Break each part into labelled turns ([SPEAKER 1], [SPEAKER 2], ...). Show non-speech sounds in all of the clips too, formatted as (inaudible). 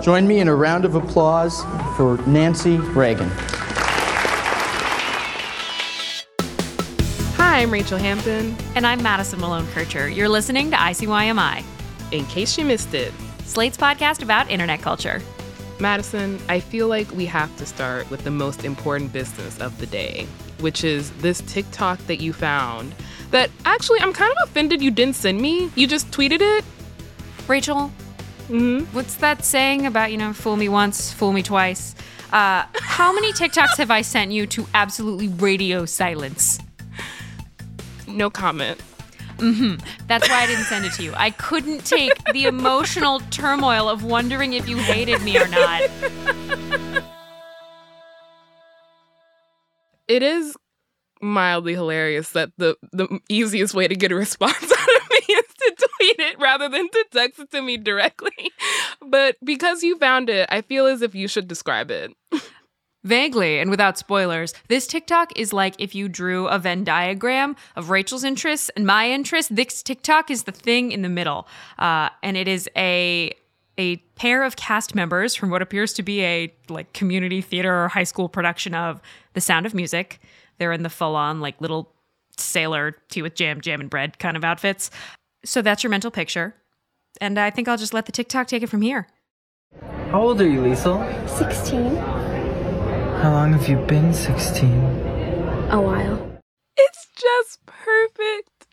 [SPEAKER 1] Join me in a round of applause for Nancy Reagan.
[SPEAKER 2] Hi, I'm Rachel Hampton.
[SPEAKER 3] And I'm Madison Malone Kircher. You're listening to ICYMI.
[SPEAKER 2] In case you missed it,
[SPEAKER 3] Slate's podcast about internet culture.
[SPEAKER 2] Madison, I feel like we have to start with the most important business of the day, which is this TikTok that you found. That actually, I'm kind of offended you didn't send me. You just tweeted it.
[SPEAKER 3] Rachel,
[SPEAKER 2] Mm-hmm.
[SPEAKER 3] what's that saying about, you know, fool me once, fool me twice? Uh, how many TikToks have I sent you to absolutely radio silence?
[SPEAKER 2] No comment. Mm-hmm.
[SPEAKER 3] That's why I didn't send it to you. I couldn't take the emotional turmoil of wondering if you hated me or not.
[SPEAKER 2] It is mildly hilarious that the the easiest way to get a response out of me is to tweet it rather than to text it to me directly. (laughs) But because you found it, I feel as if you should describe it.
[SPEAKER 3] Vaguely and without spoilers, this TikTok is like if you drew a Venn diagram of Rachel's interests and my interests. This TikTok is the thing in the middle, uh, and it is a a pair of cast members from what appears to be a like community theater or high school production of The Sound of Music. They're in the full on like little sailor tea with jam, jam and bread kind of outfits. So that's your mental picture, and I think I'll just let the TikTok take it from here.
[SPEAKER 4] How old are you, Liesel?
[SPEAKER 5] 16.
[SPEAKER 4] How long have you been 16?
[SPEAKER 5] A while.
[SPEAKER 2] It's just perfect.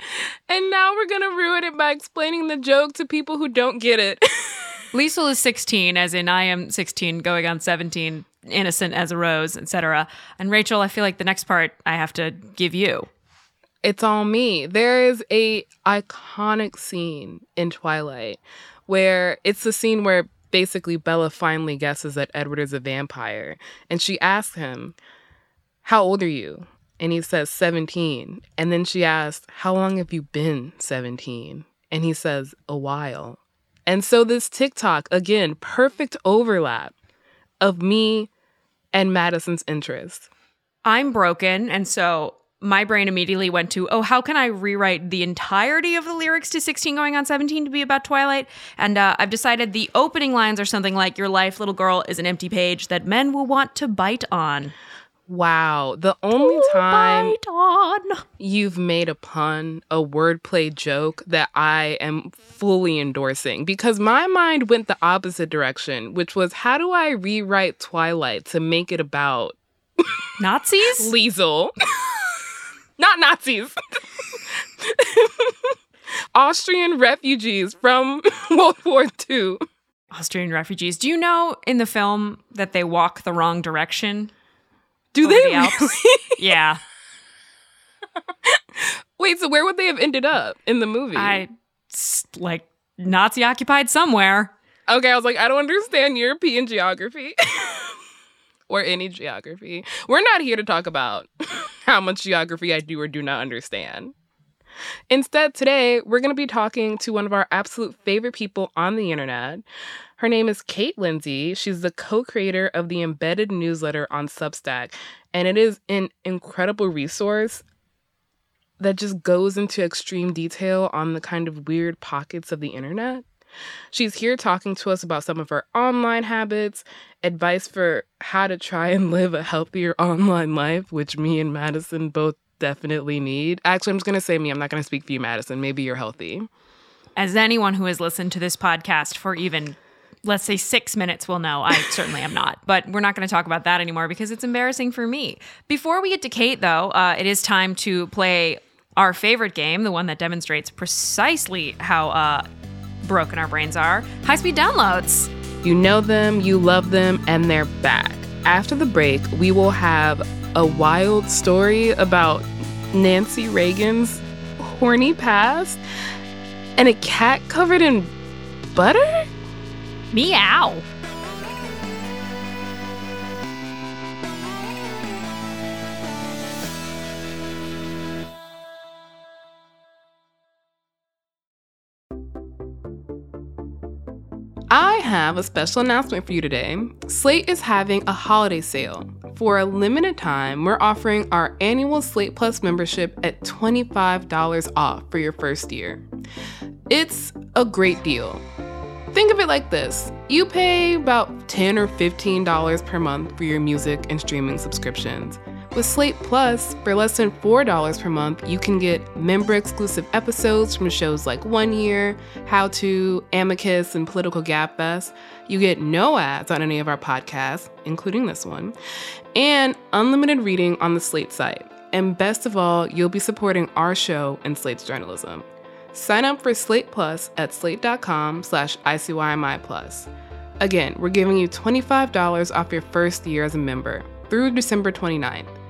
[SPEAKER 2] And now we're going to ruin it by explaining the joke to people who don't get it. (laughs)
[SPEAKER 3] Liesel is 16, as in I am 16, going on 17, innocent as a rose, etc. And Rachel, I feel like the next part I have to give you.
[SPEAKER 2] It's all me. There is a iconic scene in Twilight where it's the scene where basically Bella finally guesses that Edward is a vampire and she asks him, "How old are you?" And he says 17. And then she asks, "How long have you been 17?" And he says, "A while." And so this TikTok, again, perfect overlap of me and Madison's interest.
[SPEAKER 3] I'm broken, and so my brain immediately went to, oh, how can I rewrite the entirety of the lyrics to 16 going on 17 to be about Twilight? And uh, I've decided the opening lines are something like, Your life, little girl, is an empty page that men will want to bite on.
[SPEAKER 2] Wow, the only time
[SPEAKER 3] Bite on.
[SPEAKER 2] you've made a pun, a wordplay joke that I am fully endorsing because my mind went the opposite direction, which was how do I rewrite Twilight to make it about
[SPEAKER 3] Nazis? (laughs)
[SPEAKER 2] Liesel? (laughs) Not Nazis. (laughs) Austrian refugees from (laughs) World War II.
[SPEAKER 3] Austrian refugees. Do you know in the film that they walk the wrong direction?
[SPEAKER 2] Do they
[SPEAKER 3] the
[SPEAKER 2] really? (laughs)
[SPEAKER 3] Yeah.
[SPEAKER 2] Wait, so where would they have ended up in the movie?
[SPEAKER 3] I like Nazi occupied somewhere.
[SPEAKER 2] Okay, I was like, I don't understand European geography or any geography. We're not here to talk about (laughs) how much geography I do or do not understand. Instead, today, we're going to be talking to one of our absolute favorite people on the internet. Her name is Kate Lindsay. She's the co creator of the embedded newsletter on Substack, and it is an incredible resource that just goes into extreme detail on the kind of weird pockets of the internet. She's here talking to us about some of her online habits, advice for how to try and live a healthier (laughs) online life, which me and Madison both definitely need. Actually, I'm just going to say me. I'm not going to speak for you, Madison. Maybe you're healthy.
[SPEAKER 3] As anyone who has listened to this podcast for even, let's say, six minutes will know, I (laughs) certainly am not. But we're not going to talk about that anymore because it's embarrassing for me. Before we get to Kate, though, uh, it is time to play our favorite game, the one that demonstrates precisely how uh, broken our brains are high speed downloads.
[SPEAKER 2] You know them, you love them, and they're back. After the break, we will have a wild story about Nancy Reagan's horny past and a cat covered in butter?
[SPEAKER 3] Meow.
[SPEAKER 2] I have a special announcement for you today. Slate is having a holiday sale. For a limited time, we're offering our annual Slate Plus membership at $25 off for your first year. It's a great deal. Think of it like this you pay about 10 or $15 per month for your music and streaming subscriptions. With Slate Plus, for less than $4 per month, you can get member exclusive episodes from shows like One Year, How To, Amicus, and Political Gabfest. You get no ads on any of our podcasts, including this one, and unlimited reading on the Slate site. And best of all, you'll be supporting our show and Slate's journalism. Sign up for Slate Plus at slate.com slash ICYMI Plus. Again, we're giving you $25 off your first year as a member through December 29th.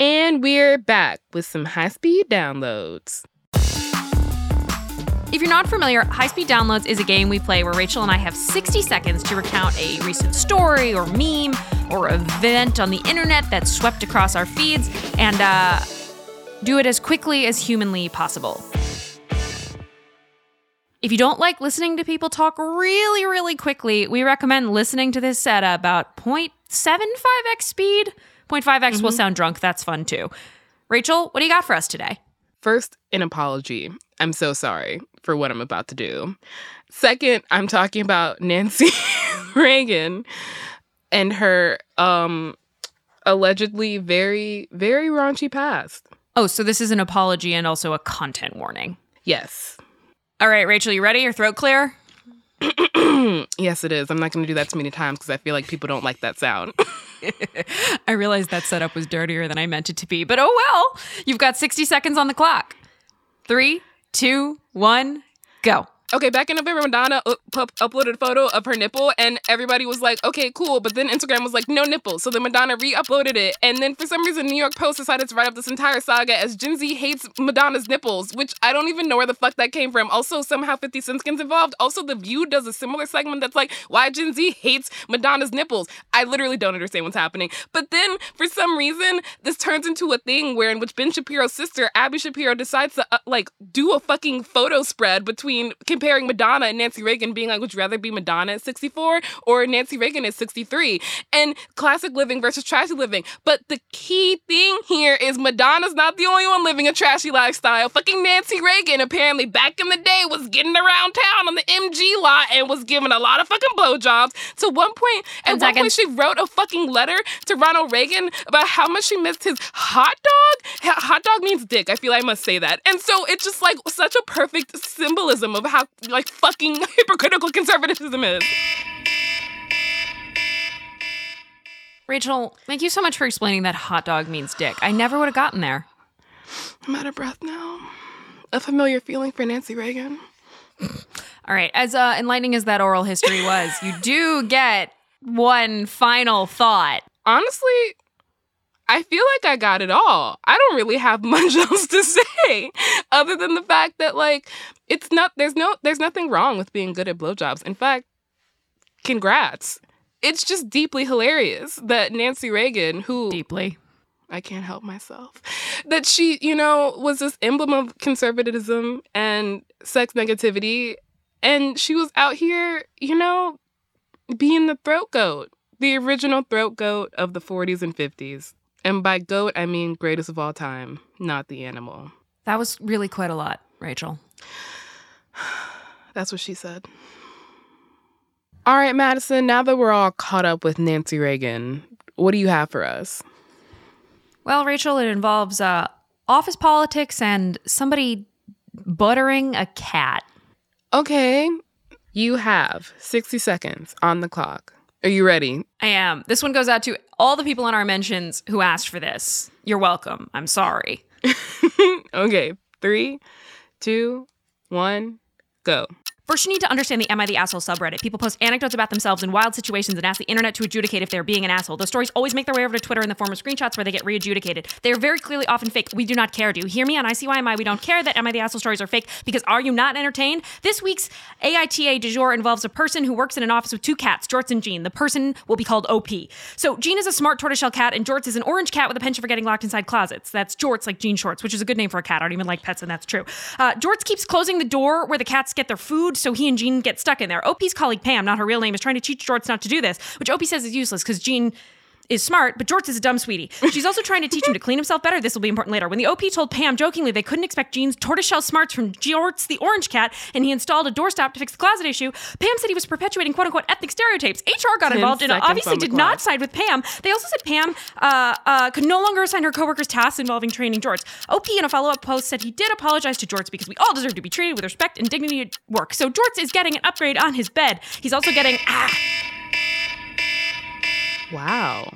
[SPEAKER 2] And we're back with some high speed downloads.
[SPEAKER 3] If you're not familiar, High Speed Downloads is a game we play where Rachel and I have 60 seconds to recount a recent story or meme or event on the internet that swept across our feeds and uh, do it as quickly as humanly possible. If you don't like listening to people talk really, really quickly, we recommend listening to this at about 0.75x speed. 0.5x will sound drunk. That's fun too. Rachel, what do you got for us today?
[SPEAKER 2] First, an apology. I'm so sorry for what I'm about to do. Second, I'm talking about (laughs) Nancy Reagan and her um allegedly very very raunchy past.
[SPEAKER 3] Oh, so this is an apology and also a content warning.
[SPEAKER 2] Yes.
[SPEAKER 3] All right, Rachel, you ready? Your throat clear? (clears throat)
[SPEAKER 2] yes, it is. I'm not going to do that too many times because I feel like people don't like that sound. (laughs)
[SPEAKER 3] I realized that setup was dirtier than I meant it to be, but oh well. You've got 60 seconds on the clock. Three, two, one, go.
[SPEAKER 2] Okay, back in November, Madonna up, up, uploaded a photo of her nipple, and everybody was like, okay, cool. But then Instagram was like, no nipples. So then Madonna re uploaded it. And then for some reason, New York Post decided to write up this entire saga as Gen Z hates Madonna's nipples, which I don't even know where the fuck that came from. Also, somehow 50 Cent gets involved. Also, The View does a similar segment that's like, why Gen Z hates Madonna's nipples. I literally don't understand what's happening. But then for some reason, this turns into a thing where in which Ben Shapiro's sister, Abby Shapiro, decides to uh, like do a fucking photo spread between comparing Madonna and Nancy Reagan, being like, would you rather be Madonna at 64 or Nancy Reagan at 63? And classic living versus trashy living. But the key thing here is Madonna's not the only one living a trashy lifestyle. Fucking Nancy Reagan, apparently back in the day, was getting around town on the MGM lot and was giving a lot of fucking blowjobs. To one point, at one point, she wrote a fucking letter to Ronald Reagan about how much she missed his hot dog. Hot dog means dick. I feel I must say that. And so it's just like such a perfect symbolism of how like fucking (laughs) hypocritical conservatism is.
[SPEAKER 3] Rachel, thank you so much for explaining that hot dog means dick. I never would have gotten there.
[SPEAKER 2] I'm out of breath now. A familiar feeling for Nancy Reagan.
[SPEAKER 3] All right, as uh, enlightening as that oral history was, you do get one final thought.
[SPEAKER 2] Honestly, I feel like I got it all. I don't really have (laughs) much else to say other than the fact that like it's not there's no there's nothing wrong with being good at blowjobs. In fact, congrats. it's just deeply hilarious that Nancy Reagan, who
[SPEAKER 3] Deeply.
[SPEAKER 2] I can't help myself. That she, you know, was this emblem of conservatism and sex negativity. And she was out here, you know, being the throat goat, the original throat goat of the 40s and 50s. And by goat, I mean greatest of all time, not the animal.
[SPEAKER 3] That was really quite a lot, Rachel. (sighs)
[SPEAKER 2] That's what she said. All right, Madison, now that we're all caught up with Nancy Reagan, what do you have for us?
[SPEAKER 3] Well, Rachel, it involves uh, office politics and somebody buttering a cat.
[SPEAKER 2] Okay, you have 60 seconds on the clock. Are you ready?
[SPEAKER 3] I am. This one goes out to all the people in our mentions who asked for this. You're welcome. I'm sorry. (laughs)
[SPEAKER 2] okay, three, two, one, go.
[SPEAKER 3] First, you need to understand the Am I the Asshole subreddit. People post anecdotes about themselves in wild situations and ask the internet to adjudicate if they're being an asshole. Those stories always make their way over to Twitter in the form of screenshots where they get re-adjudicated. They are very clearly often fake. We do not care. Do you hear me? On ICYMI, we don't care that Am I the Asshole stories are fake because are you not entertained? This week's AITA du jour involves a person who works in an office with two cats, Jorts and Jean. The person will be called OP. So Jean is a smart tortoiseshell cat and Jorts is an orange cat with a penchant for getting locked inside closets. That's Jorts like Jean Shorts, which is a good name for a cat. I don't even like pets and that's true. Uh, Jorts keeps closing the door where the cats get their food so he and Jean get stuck in there. OP's colleague Pam, not her real name, is trying to teach Jorts not to do this, which OP says is useless because Jean is smart, but Jorts is a dumb sweetie. She's also trying to teach him to clean himself better. This will be important later. When the OP told Pam jokingly they couldn't expect Jean's tortoiseshell smarts from Jorts the orange cat, and he installed a doorstop to fix the closet issue, Pam said he was perpetuating quote unquote ethnic stereotypes. HR got
[SPEAKER 2] 10
[SPEAKER 3] involved and obviously did not side with Pam. They also said Pam uh, uh, could no longer assign her coworkers tasks involving training Jorts. OP in a follow up post said he did apologize to Jorts because we all deserve to be treated with respect and dignity at work. So Jorts is getting an upgrade on his bed. He's also getting ah.
[SPEAKER 2] Wow.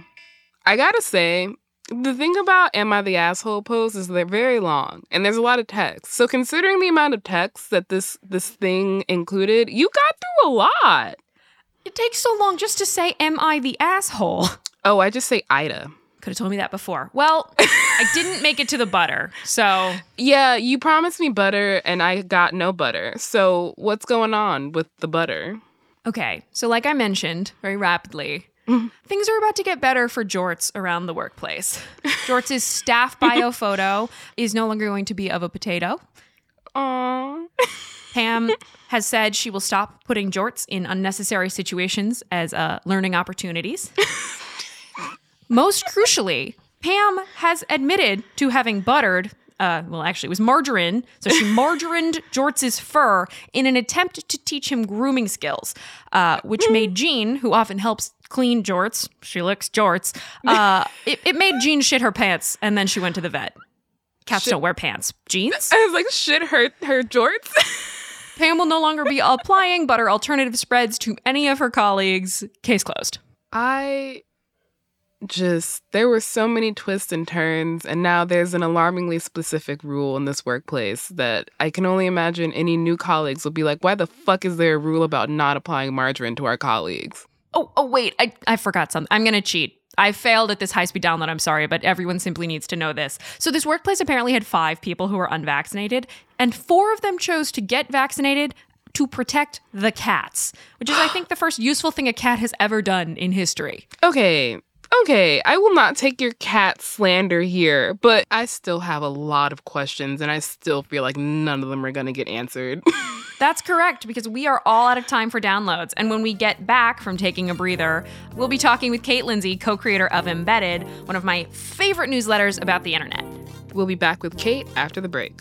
[SPEAKER 2] I gotta say, the thing about Am I the Asshole posts is they're very long and there's a lot of text. So considering the amount of text that this this thing included, you got through a lot.
[SPEAKER 3] It takes so long just to say, Am I the asshole?
[SPEAKER 2] Oh, I just say Ida.
[SPEAKER 3] Could have told me that before. Well, I didn't make it to the butter. So
[SPEAKER 2] Yeah, you promised me butter and I got no butter. So what's going on with the butter?
[SPEAKER 3] Okay, so like I mentioned very rapidly, things are about to get better for Jorts around the workplace. Jorts' staff (laughs) bio photo is no longer going to be of a potato.
[SPEAKER 2] Aww. (laughs)
[SPEAKER 3] Pam has said she will stop putting Jorts in unnecessary situations as uh, learning opportunities. Most crucially, Pam has admitted to having buttered. Uh, well, actually, it was margarine. So she (laughs) margarined Jorts's fur in an attempt to teach him grooming skills, uh, which made Jean, who often helps clean Jorts, she looks Jorts, uh, (laughs) it, it made Jean shit her pants, and then she went to the vet. Cats don't wear pants. Jeans?
[SPEAKER 2] I was like, shit hurt her jorts. (laughs)
[SPEAKER 3] Pam will no longer be applying butter alternative spreads to any of her colleagues. Case closed.
[SPEAKER 2] I just there were so many twists and turns and now there's an alarmingly specific rule in this workplace that I can only imagine any new colleagues will be like, why the fuck is there a rule about not applying margarine to our colleagues?
[SPEAKER 3] Oh, oh wait, I, I forgot something. I'm gonna cheat. I failed at this high speed download. I'm sorry, but everyone simply needs to know this. So, this workplace apparently had five people who were unvaccinated, and four of them chose to get vaccinated to protect the cats, which is, I think, the first useful thing a cat has ever done in history.
[SPEAKER 2] Okay, okay, I will not take your cat slander here, but I still have a lot of questions and I still feel like none of them are gonna get answered. (laughs)
[SPEAKER 3] That's correct, because we are all out of time for downloads. And when we get back from taking a breather, we'll be talking with Kate Lindsay, co creator of Embedded, one of my favorite newsletters about the internet.
[SPEAKER 2] we'll be back with Kate after the break.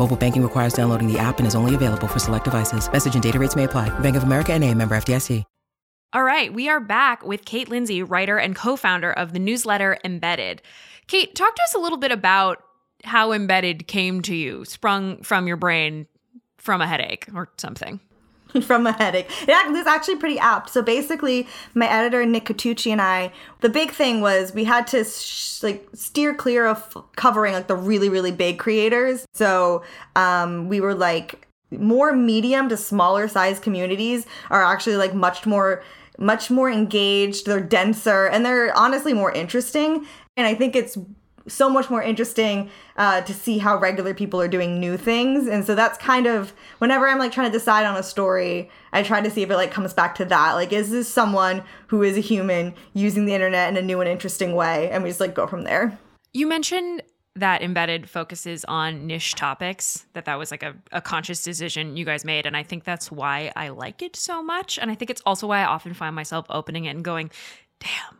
[SPEAKER 6] Mobile banking requires downloading the app and is only available for select devices. Message and data rates may apply. Bank of America and a member FDIC.
[SPEAKER 3] All right, we are back with Kate Lindsay, writer and co-founder of the newsletter Embedded. Kate, talk to us a little bit about how Embedded came to you, sprung from your brain from a headache or something. (laughs)
[SPEAKER 7] from a headache. It, It is actually pretty apt. So basically, my editor Nick Catucci and I, the big thing was we had to sh- like steer clear of covering like the really really big creators. So um, we were like more medium to smaller size communities are actually like much more much more engaged. They're denser and they're honestly more interesting. And I think it's so much more interesting uh, to see how regular people are doing new things. And so that's kind of whenever i'm like trying to decide on a story i try to see if it like comes back to that. Like is this someone who is a human using the internet in a new and interesting way? And we just like go from there.
[SPEAKER 3] You mentioned that embedded focuses on niche topics that that was like a, a conscious decision you guys made and i think that's why i like it so much. And i think it's also why i often find myself opening it and going damn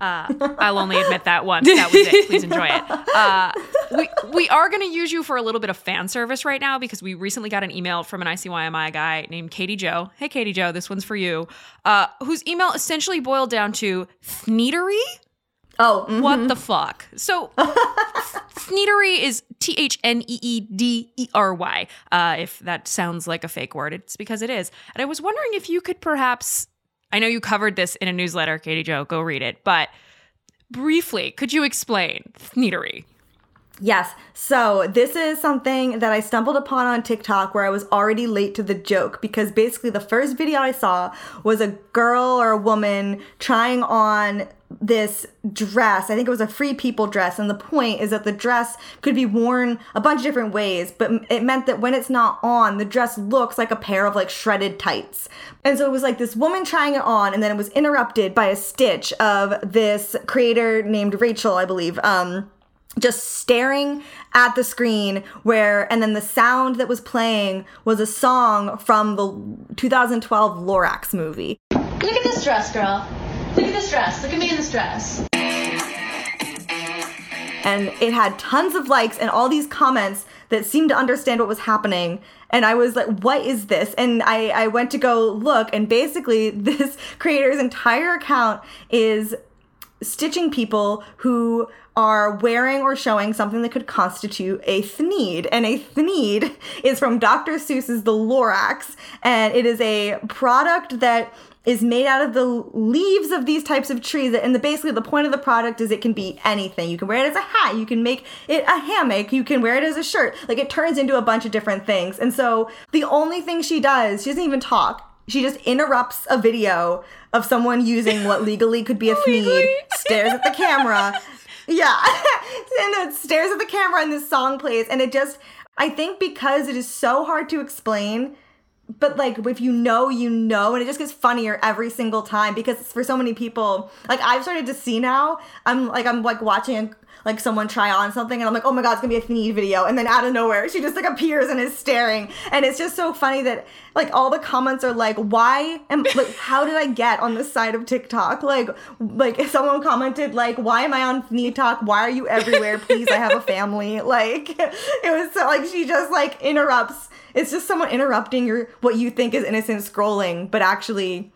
[SPEAKER 3] uh, I'll only admit that once. That was it. Please enjoy it. Uh, we we are going to use you for a little bit of fan service right now because we recently got an email from an ICYMI guy named Katie Joe. Hey, Katie Joe, this one's for you. Uh, whose email essentially boiled down to thneedery.
[SPEAKER 7] Oh, mm-hmm.
[SPEAKER 3] what the fuck? So, (laughs) thneedery is T H N E E D E R Y. Uh, if that sounds like a fake word, it's because it is. And I was wondering if you could perhaps I know you covered this in a newsletter, Katie Joe. Go read it. But briefly, could you explain thneedery?
[SPEAKER 7] Yes. So this is something that I stumbled upon on TikTok where I was already late to the joke because basically the first video I saw was a girl or a woman trying on this dress. I think it was a free people dress. And the point is that the dress could be worn a bunch of different ways, but it meant that when it's not on, the dress looks like a pair of like shredded tights. And so it was like this woman trying it on, and then it was interrupted by a stitch of this creator named Rachel, I believe. Um, just staring at the screen where and then the sound that was playing was a song from the 2012 Lorax movie.
[SPEAKER 8] Look at this dress, girl. Look at this dress. Look at me in this dress.
[SPEAKER 7] And it had tons of likes and all these comments that seemed to understand what was happening. And I was like, what is this? And I, I went to go look, and basically, (laughs) this creator's entire account is stitching people who are wearing or showing something that could constitute a thneed. And a thneed is from Dr. Seuss's The Lorax, and it is a product that is made out of the leaves of these types of trees. And the basically the point of the product is it can be anything. You can wear it as a hat, you can make it a hammock, you can wear it as a shirt. Like it turns into a bunch of different things. And so the only thing she does, she doesn't even talk. She just interrupts a video of someone using what legally could be a (laughs) thneed, stares at the camera. Yeah. (laughs) and it stares at the camera and this song plays. And it just, I think because it is so hard to explain, but like if you know you know and it just gets funnier every single time because for so many people like i've started to see now i'm like i'm like watching like someone try on something and i'm like oh my god it's gonna be a thneed video. And then out of nowhere she just like appears and is staring. And it's just so funny that like all the comments are like why am like how did i get on this side of tiktok? Like like someone commented like why am i on thneed talk? Why are you everywhere? Please i have a family. (laughs) Like it was so like she just like interrupts. It's just someone interrupting your what you think is innocent scrolling, but actually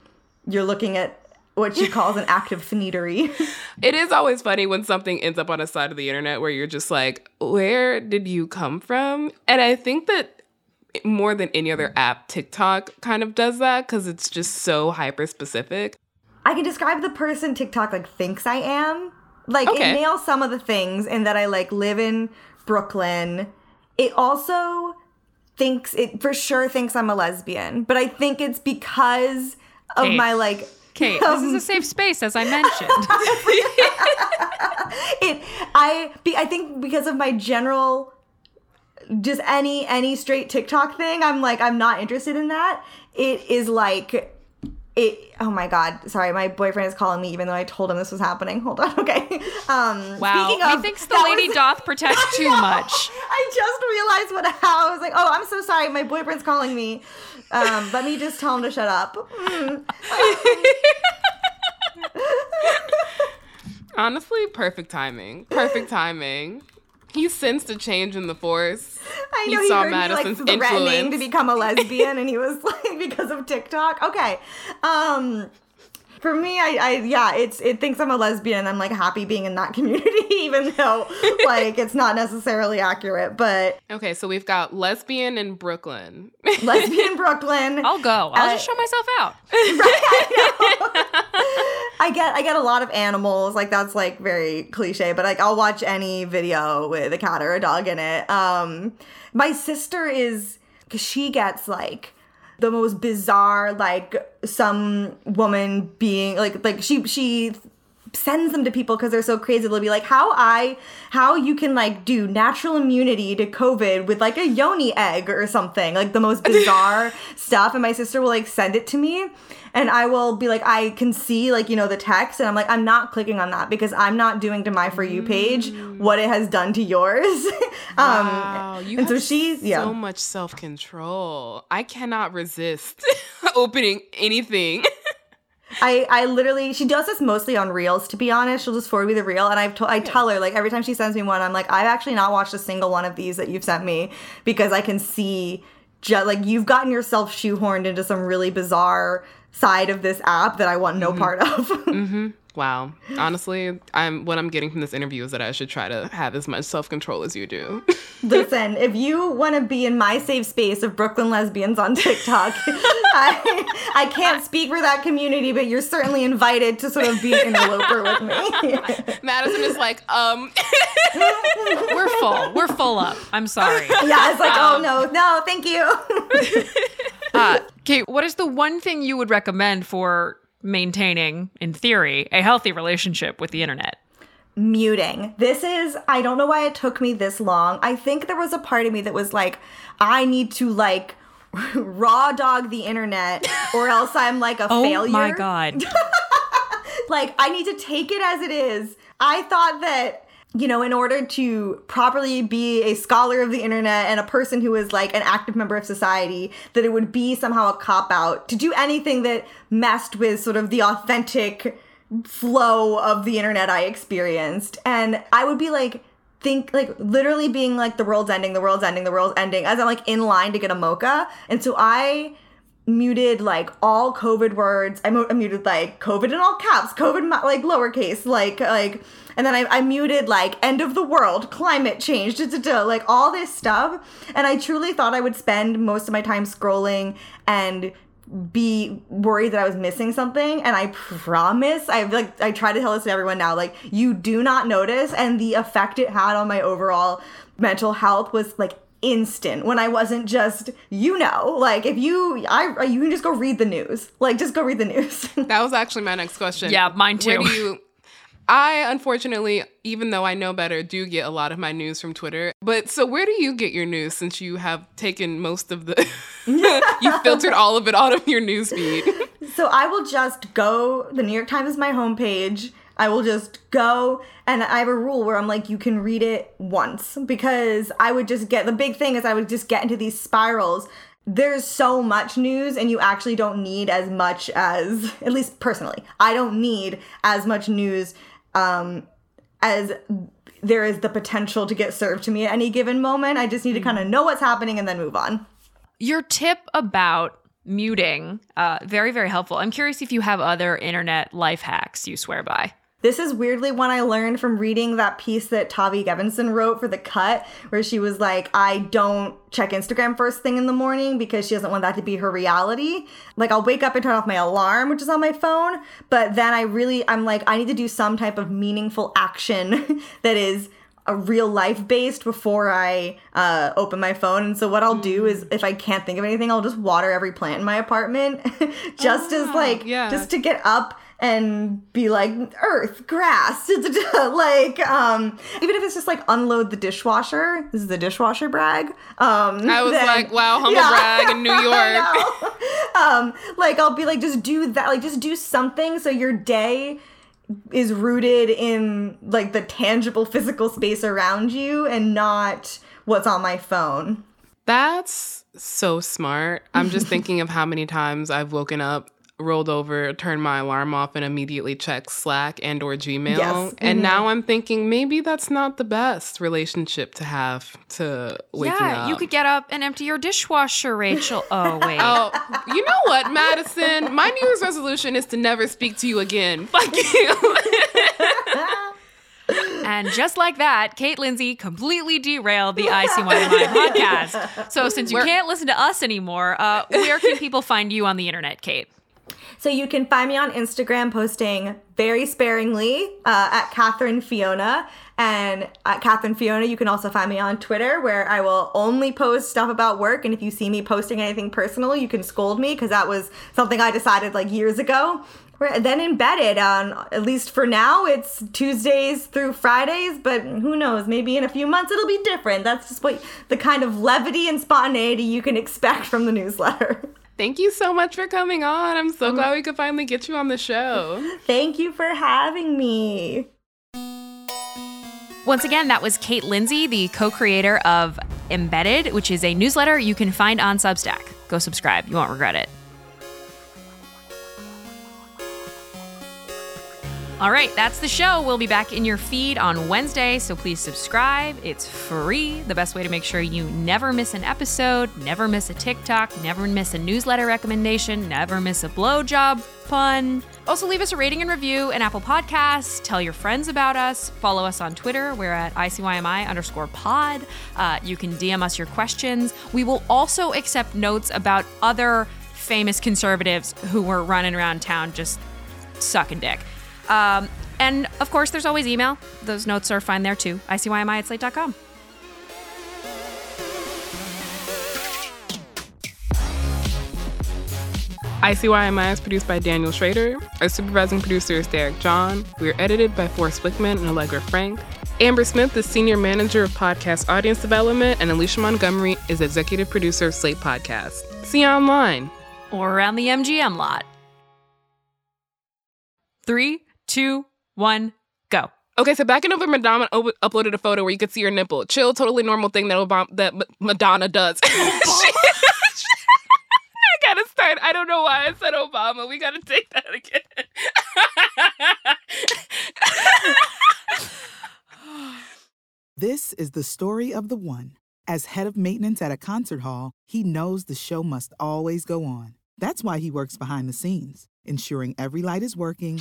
[SPEAKER 7] you're looking at what she calls an active thneedery. (laughs)
[SPEAKER 2] it is always funny when something ends up on a side of the internet where you're just like, where did you come from? And I think that more than any other app, TikTok kind of does that because it's just so hyper specific.
[SPEAKER 7] I can describe the person TikTok like thinks I am. Like okay. it nails some of the things in that I like live in Brooklyn. It also thinks it for sure thinks I'm a lesbian, but I think it's because of my like
[SPEAKER 3] Kate, this is a um, safe space, as I mentioned. (laughs)
[SPEAKER 7] it I be, I think because of my general just any any straight TikTok thing, I'm like I'm not interested in that. It is like it oh my god sorry my boyfriend is calling me even though i told him this was happening. Hold on (laughs) okay. Um
[SPEAKER 3] wow
[SPEAKER 7] speaking of,
[SPEAKER 3] he thinks the lady
[SPEAKER 7] was,
[SPEAKER 3] doth protect (laughs) too much.
[SPEAKER 7] I just realized what how i was like oh i'm so sorry my boyfriend's calling me. Um let me just tell him to shut up. (laughs)
[SPEAKER 2] Honestly perfect timing perfect timing he sensed a change in the force.
[SPEAKER 7] I know he, he saw Madison's me, like, threatening influence. to become a lesbian, and he was (laughs) like, because of TikTok. Okay, um, for me, I, I yeah, it's it thinks I'm a lesbian, and I'm like happy being in that (laughs) community, even though like it's not necessarily accurate. But
[SPEAKER 2] okay, so we've got lesbian in Brooklyn,
[SPEAKER 7] lesbian (laughs) Brooklyn.
[SPEAKER 3] I'll go. I'll uh, just show myself out. (laughs)
[SPEAKER 7] Right, I, I get I get a lot of animals, like that's like very cliche, but like I'll watch any video with a cat or a dog in it. Um, my sister is because she gets like the most bizarre like some woman being like like she she sends them to people because they're so crazy. They'll be like, how I, how you can like do natural immunity to COVID with like a yoni egg or something, like the most (laughs) bizarre stuff. And my sister will like send it to me and I will be like, I can see like, you know, the text and I'm like, I'm not clicking on that because I'm not doing to my For You page mm. what it has done to yours. (laughs)
[SPEAKER 2] um, wow. You and so she, yeah. so much self control. I cannot resist (laughs) opening anything.
[SPEAKER 7] I, I literally she does this mostly on reels to be honest she'll just forward me the reel and I've to, I tell her like every time she sends me one I'm like I've actually not watched a single one of these that you've sent me because I can see just like you've gotten yourself shoehorned into some really bizarre side of this app that I want no mm-hmm. part of. (laughs)
[SPEAKER 2] mm-hmm. Wow. Honestly, I'm what I'm getting from this interview is that I should try to have as much self-control as you do. (laughs)
[SPEAKER 7] Listen, if you want to be in my safe space of Brooklyn lesbians on TikTok, (laughs) I, I can't speak for that community, but you're certainly invited to sort of be an interloper with me. (laughs)
[SPEAKER 2] Madison is like, um
[SPEAKER 3] We're full. We're full up. I'm sorry.
[SPEAKER 7] Yeah, it's like, oh, um, oh no, no, thank you.
[SPEAKER 3] uh, Kate, what is the one thing you would recommend for maintaining, in theory, a healthy relationship with the internet?
[SPEAKER 7] Muting. This is, I don't know why it took me this long. I think there was a part of me that was like, I need to like (laughs) raw dog the internet (laughs) or else I'm like a
[SPEAKER 3] oh
[SPEAKER 7] failure.
[SPEAKER 3] Oh my God. (laughs)
[SPEAKER 7] like, I need to take it as it is. I thought that you know, in order to properly be a scholar of the internet and a person who is like an active member of society, that it would be somehow a cop out to do anything that messed with sort of the authentic flow of the internet I experienced. And I would be like, think like literally being like the world's ending, the world's ending, the world's ending as I'm like in line to get a mocha. And so I muted like all COVID words. I, mo- I muted like COVID in all caps, COVID like lowercase, like like and then I, I muted like end of the world, climate change, da, da, da, like all this stuff. And I truly thought I would spend most of my time scrolling and be worried that I was missing something. And I promise, I like I try to tell this to everyone now, like you do not notice. And the effect it had on my overall mental health was like instant when I wasn't just, you know, like if you, I, you can just go read the news. Like just go read the news. (laughs)
[SPEAKER 2] that was actually my next question.
[SPEAKER 3] Yeah, mine too.
[SPEAKER 2] Where do you, I unfortunately, even though I know better, do get a lot of my news from Twitter. But so where do you get your news since you have taken most of the (laughs) you (laughs) filtered all of it out of your news feed?
[SPEAKER 7] So I will just go the New York Times is my homepage. I will just go and I have a rule where I'm like you can read it once because I would just get the big thing is I would just get into these spirals there's so much news and you actually don't need as much as at least personally i don't need as much news um, as there is the potential to get served to me at any given moment. I just need to kind of know what's happening and then move on.
[SPEAKER 3] Your tip about muting, uh, very, very helpful. I'm curious if you have other internet life hacks you swear by.
[SPEAKER 7] This is weirdly one I learned from reading that piece that Tavi Gevinson wrote for The Cut, where she was like, I don't check Instagram first thing in the morning because she doesn't want that to be her reality. Like, I'll wake up and turn off my alarm, which is on my phone, but then I really, I'm like, I need to do some type of meaningful action (laughs) that is a real life based before I uh, open my phone. And so what I'll do is if I can't think of anything, I'll just water every plant in my apartment (laughs) just as like
[SPEAKER 2] yeah.
[SPEAKER 7] just to get up and be like earth grass (laughs) like um even if it's just like unload the dishwasher this is the dishwasher brag um
[SPEAKER 2] I was
[SPEAKER 7] then-
[SPEAKER 2] like, wow, humble
[SPEAKER 7] Yeah.
[SPEAKER 2] brag in (laughs) New York.
[SPEAKER 7] um like i'll be like just do that like just do something so your day is rooted in like the tangible physical space around you and not what's on my phone
[SPEAKER 2] That's so smart. I'm just (laughs) thinking of how many times I've woken up, rolled over, turned my alarm off, and immediately checked Slack and or Gmail.
[SPEAKER 7] Yes.
[SPEAKER 2] And
[SPEAKER 7] Mhm.
[SPEAKER 2] now I'm thinking maybe that's not the best relationship to have to waking
[SPEAKER 3] yeah,
[SPEAKER 2] up.
[SPEAKER 3] you could get up and empty your dishwasher, Rachel. Oh, (laughs) wait.
[SPEAKER 2] Oh, you know what, Madison? My New Year's resolution is to never speak to you again. Fuck you. (laughs)
[SPEAKER 3] And just like that, Kate Lindsay completely derailed the ICYMI (laughs) podcast. So since you
[SPEAKER 7] We're-
[SPEAKER 3] can't listen to us anymore, uh, where can people find you on the internet, Kate?
[SPEAKER 7] So you can find me on Instagram posting very sparingly uh, at Catherine Fiona. And at Catherine Fiona, you can also find me on Twitter where I will only post stuff about work. And if you see me posting anything personal, you can scold me because that was something I decided like years ago. We're then embedded on, at least for now, it's Tuesdays through Fridays, but who knows? Maybe in a few months it'll be different. That's just what the kind of levity and spontaneity you can expect from the newsletter. (laughs)
[SPEAKER 2] Thank you so much for coming on. I'm so glad we could finally get you on the show. (laughs)
[SPEAKER 7] Thank you for having me.
[SPEAKER 3] Once again, that was Kate Lindsay, the co creator of Embedded, which is a newsletter you can find on Substack. Go subscribe, you won't regret it. All right, that's the show. We'll be back in your feed on Wednesday, so please subscribe. It's free. The best way to make sure you never miss an episode, never miss a TikTok, never miss a newsletter recommendation, never miss a blowjob pun. Also, leave us a rating and review in Apple Podcasts. Tell your friends about us. Follow us on Twitter. We're at ICYMI underscore pod. Uh, you can DM us your questions. We will also accept notes about other famous conservatives who were running around town just sucking dick. Um, and of course, there's always email. Those notes are fine there too. ICYMI at slate.com.
[SPEAKER 2] ICYMI is produced by Daniel Schrader. Our supervising producer is Derek John. We are edited by Forrest Wickman and Allegra Frank. Amber Smith is Senior Manager of Podcast Audience Development, and Alicia Montgomery is Executive Producer of Slate Podcast. See you online.
[SPEAKER 3] Or around the MGM lot. Three, two, one, go.
[SPEAKER 2] Okay, so back in November, Madonna o- uploaded a photo where you could see her nipple. Chill, totally normal thing that Obama, that M- Madonna does. (laughs) She- I gotta start. I don't know why I said Obama. We gotta take that again.
[SPEAKER 9] This is the story of the one. As head of maintenance at a concert hall, he knows the show must always go on. That's why he works behind the scenes, ensuring every light is working,